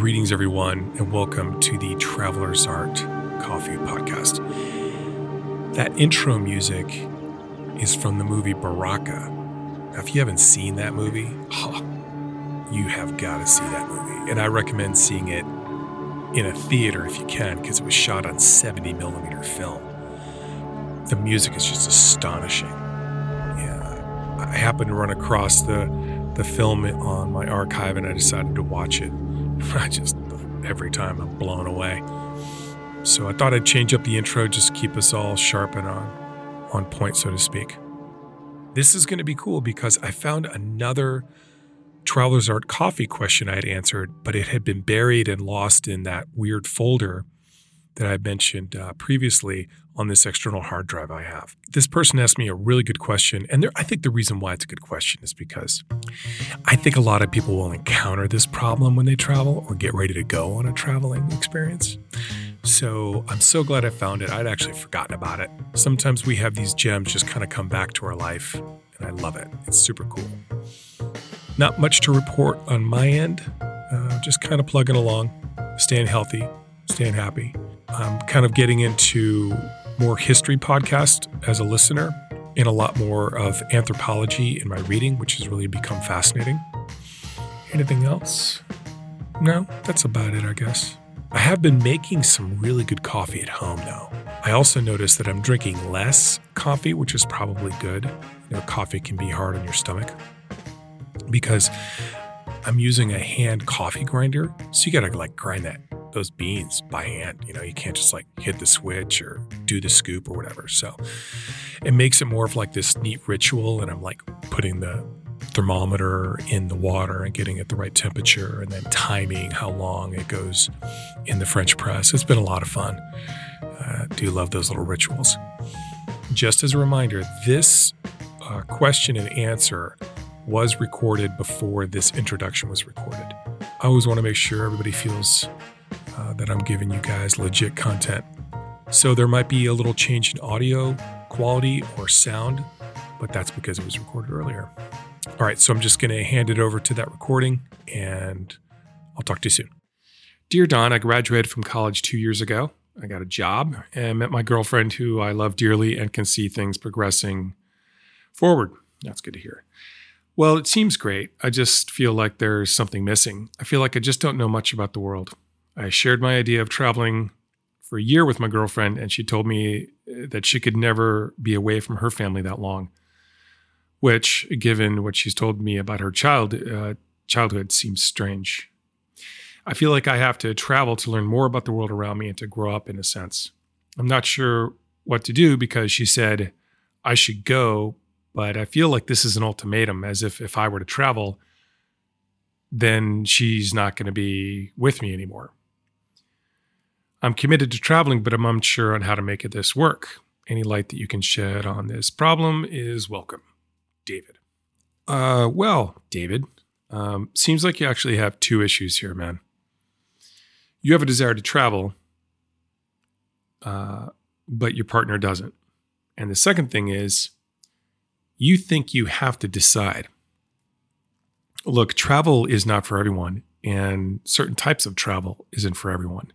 Greetings, everyone, and welcome to the Traveler's Art Coffee Podcast. That intro music is from the movie Baraka. Now, if you haven't seen that movie, oh, you have got to see that movie. And I recommend seeing it in a theater if you can, because it was shot on 70 millimeter film. The music is just astonishing. Yeah, I happened to run across the the film on my archive and I decided to watch it. I just, every time I'm blown away. So I thought I'd change up the intro, just keep us all sharp and on, on point, so to speak. This is going to be cool because I found another Traveler's Art coffee question I had answered, but it had been buried and lost in that weird folder that I mentioned uh, previously on this external hard drive I have. This person asked me a really good question, and there, I think the reason why it's a good question is because I think a lot of people will encounter this problem when they travel or get ready to go on a traveling experience. So I'm so glad I found it. I'd actually forgotten about it. Sometimes we have these gems just kind of come back to our life, and I love it. It's super cool. Not much to report on my end, uh, just kind of plugging along, staying healthy, staying happy. I'm kind of getting into more history podcast as a listener and a lot more of anthropology in my reading, which has really become fascinating. Anything else? No, that's about it, I guess. I have been making some really good coffee at home though. I also noticed that I'm drinking less coffee, which is probably good. You know, coffee can be hard on your stomach because I'm using a hand coffee grinder. So you gotta like grind that those beans by hand. You know, you can't just like hit the switch or do the scoop or whatever. So it makes it more of like this neat ritual. And I'm like putting the thermometer in the water and getting it the right temperature and then timing how long it goes in the French press. It's been a lot of fun. Uh, do love those little rituals. Just as a reminder, this uh, question and answer was recorded before this introduction was recorded. I always want to make sure everybody feels uh, that I'm giving you guys legit content. So there might be a little change in audio quality or sound, but that's because it was recorded earlier. All right, so I'm just going to hand it over to that recording and I'll talk to you soon. Dear Don, I graduated from college two years ago. I got a job and met my girlfriend who I love dearly and can see things progressing forward. That's good to hear. Well, it seems great. I just feel like there's something missing. I feel like I just don't know much about the world. I shared my idea of traveling for a year with my girlfriend, and she told me uh, that she could never be away from her family that long. Which, given what she's told me about her child uh, childhood, seems strange. I feel like I have to travel to learn more about the world around me and to grow up in a sense. I'm not sure what to do because she said I should go, but I feel like this is an ultimatum, as if if I were to travel, then she's not going to be with me anymore. I'm committed to traveling, but I'm unsure on how to make this work. Any light that you can shed on this problem is welcome. David. Uh, well, David, um, seems like you actually have two issues here, man. You have a desire to travel, uh, but your partner doesn't. And the second thing is, you think you have to decide. Look, travel is not for everyone, and certain types of travel isn't for everyone.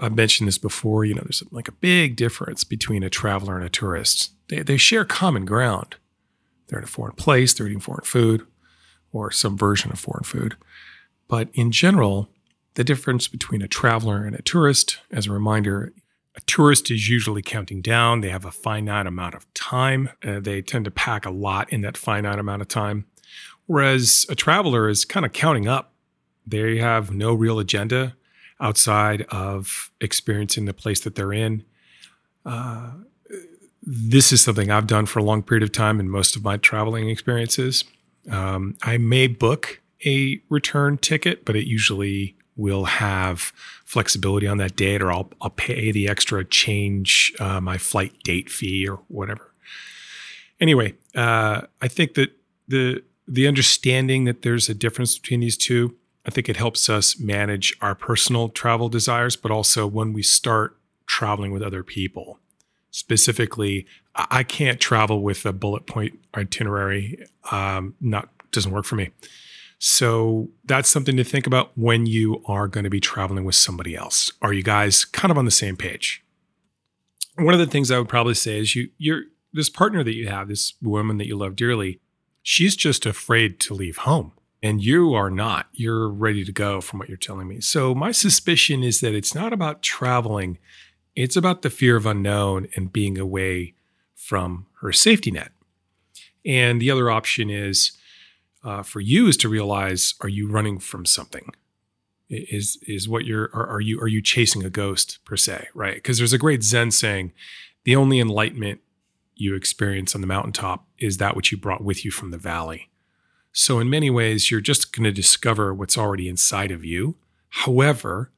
I've mentioned this before. You know, there's like a big difference between a traveler and a tourist. They, they share common ground. They're in a foreign place, they're eating foreign food or some version of foreign food. But in general, the difference between a traveler and a tourist, as a reminder, a tourist is usually counting down. They have a finite amount of time. Uh, they tend to pack a lot in that finite amount of time. Whereas a traveler is kind of counting up. They have no real agenda outside of experiencing the place that they're in. Uh, this is something I've done for a long period of time in most of my traveling experiences. Um, I may book a return ticket, but it usually will have flexibility on that date, or I'll, I'll pay the extra change uh, my flight date fee or whatever. Anyway, uh, I think that the the understanding that there's a difference between these two I think it helps us manage our personal travel desires, but also when we start traveling with other people. Specifically, I can't travel with a bullet point itinerary. Um, not doesn't work for me. So that's something to think about when you are going to be traveling with somebody else. Are you guys kind of on the same page? One of the things I would probably say is you you're this partner that you have, this woman that you love dearly, she's just afraid to leave home. And you are not. You're ready to go from what you're telling me. So, my suspicion is that it's not about traveling, it's about the fear of unknown and being away from her safety net. And the other option is uh, for you is to realize are you running from something? Is is what you're are, are you are you chasing a ghost per se, right? Because there's a great Zen saying, the only enlightenment you experience on the mountaintop is that which you brought with you from the valley. So, in many ways, you're just going to discover what's already inside of you. However,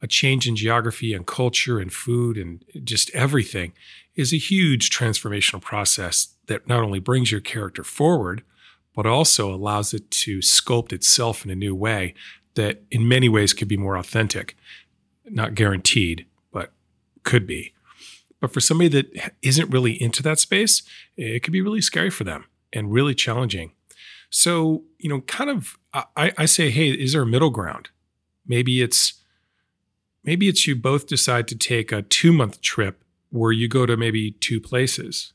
a change in geography and culture and food and just everything is a huge transformational process that not only brings your character forward, but also allows it to sculpt itself in a new way that, in many ways, could be more authentic. Not guaranteed, but could be. But for somebody that isn't really into that space, it could be really scary for them and really challenging. So, you know, kind of, I, I say, hey, is there a middle ground? Maybe it's, maybe it's you both decide to take a two month trip where you go to maybe two places.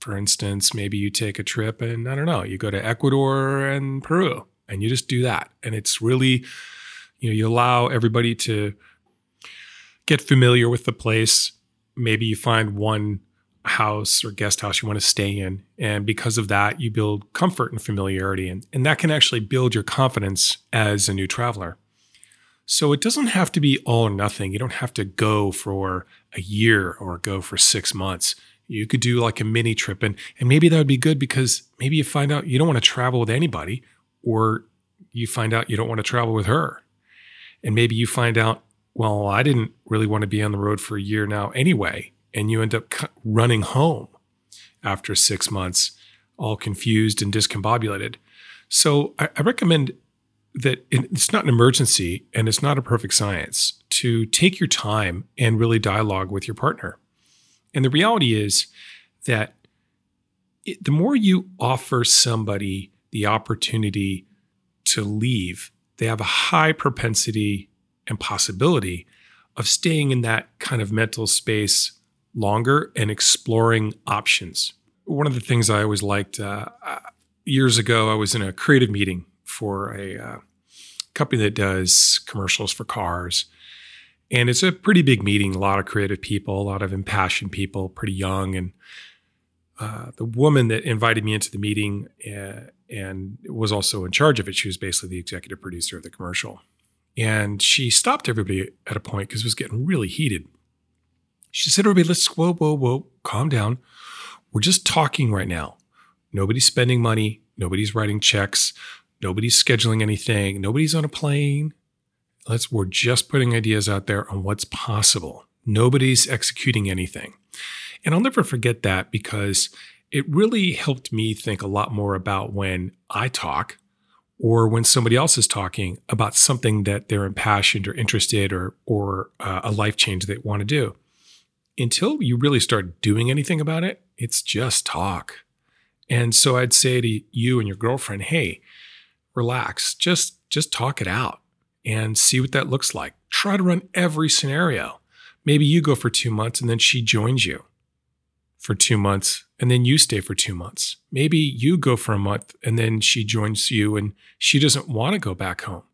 For instance, maybe you take a trip and I don't know, you go to Ecuador and Peru and you just do that. And it's really, you know, you allow everybody to get familiar with the place maybe you find one house or guest house you want to stay in. And because of that, you build comfort and familiarity. And, and that can actually build your confidence as a new traveler. So it doesn't have to be all or nothing. You don't have to go for a year or go for six months. You could do like a mini trip. And, and maybe that would be good because maybe you find out you don't want to travel with anybody, or you find out you don't want to travel with her. And maybe you find out well, I didn't really want to be on the road for a year now anyway. And you end up running home after six months, all confused and discombobulated. So I, I recommend that it's not an emergency and it's not a perfect science to take your time and really dialogue with your partner. And the reality is that it, the more you offer somebody the opportunity to leave, they have a high propensity and possibility of staying in that kind of mental space longer and exploring options. One of the things I always liked uh, uh, years ago, I was in a creative meeting for a uh, company that does commercials for cars. And it's a pretty big meeting, a lot of creative people, a lot of impassioned people, pretty young. And uh, the woman that invited me into the meeting uh, and was also in charge of it, she was basically the executive producer of the commercial. And she stopped everybody at a point because it was getting really heated. She said, Everybody, let's whoa, whoa, whoa, calm down. We're just talking right now. Nobody's spending money. Nobody's writing checks. Nobody's scheduling anything. Nobody's on a plane. Let's, we're just putting ideas out there on what's possible. Nobody's executing anything. And I'll never forget that because it really helped me think a lot more about when I talk or when somebody else is talking about something that they're impassioned or interested or or uh, a life change they want to do until you really start doing anything about it it's just talk and so i'd say to you and your girlfriend hey relax just just talk it out and see what that looks like try to run every scenario maybe you go for 2 months and then she joins you for 2 months and then you stay for two months. Maybe you go for a month and then she joins you and she doesn't want to go back home.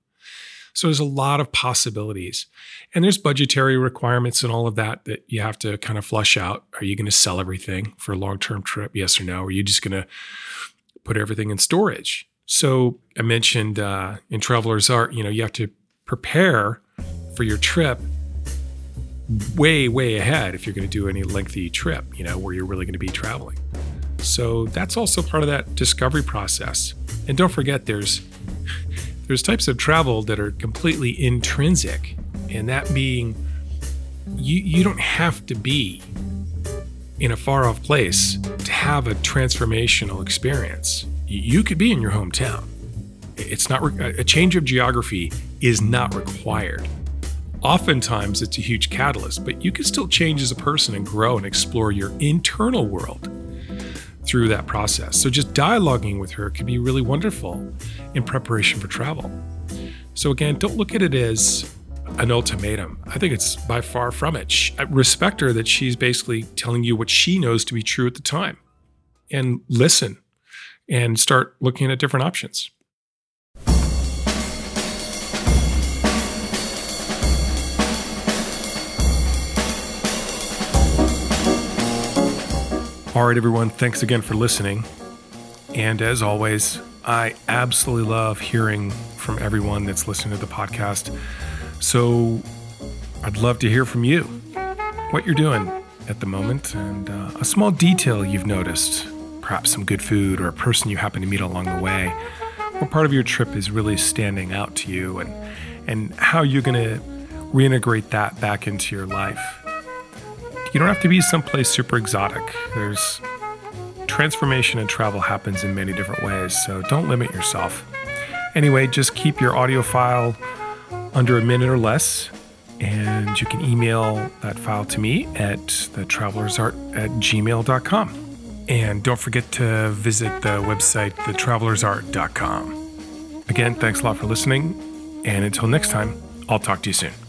So there's a lot of possibilities. And there's budgetary requirements and all of that that you have to kind of flush out. Are you going to sell everything for a long term trip? Yes or no? Are you just going to put everything in storage? So I mentioned uh, in Traveler's Art, you know, you have to prepare for your trip way, way ahead if you're going to do any lengthy trip, you know, where you're really going to be traveling. So that's also part of that discovery process. And don't forget there's there's types of travel that are completely intrinsic, and that being you you don't have to be in a far off place to have a transformational experience. You could be in your hometown. It's not a change of geography is not required. Oftentimes, it's a huge catalyst, but you can still change as a person and grow and explore your internal world through that process. So just dialoguing with her could be really wonderful in preparation for travel. So again, don't look at it as an ultimatum. I think it's by far from it. Respect her that she's basically telling you what she knows to be true at the time and listen and start looking at different options. All right, everyone, thanks again for listening. And as always, I absolutely love hearing from everyone that's listening to the podcast. So I'd love to hear from you what you're doing at the moment and uh, a small detail you've noticed, perhaps some good food or a person you happen to meet along the way. What part of your trip is really standing out to you and, and how you're going to reintegrate that back into your life. You don't have to be someplace super exotic. There's transformation and travel happens in many different ways, so don't limit yourself. Anyway, just keep your audio file under a minute or less, and you can email that file to me at thetravelersart at gmail.com. And don't forget to visit the website, thetravelersart.com. Again, thanks a lot for listening, and until next time, I'll talk to you soon.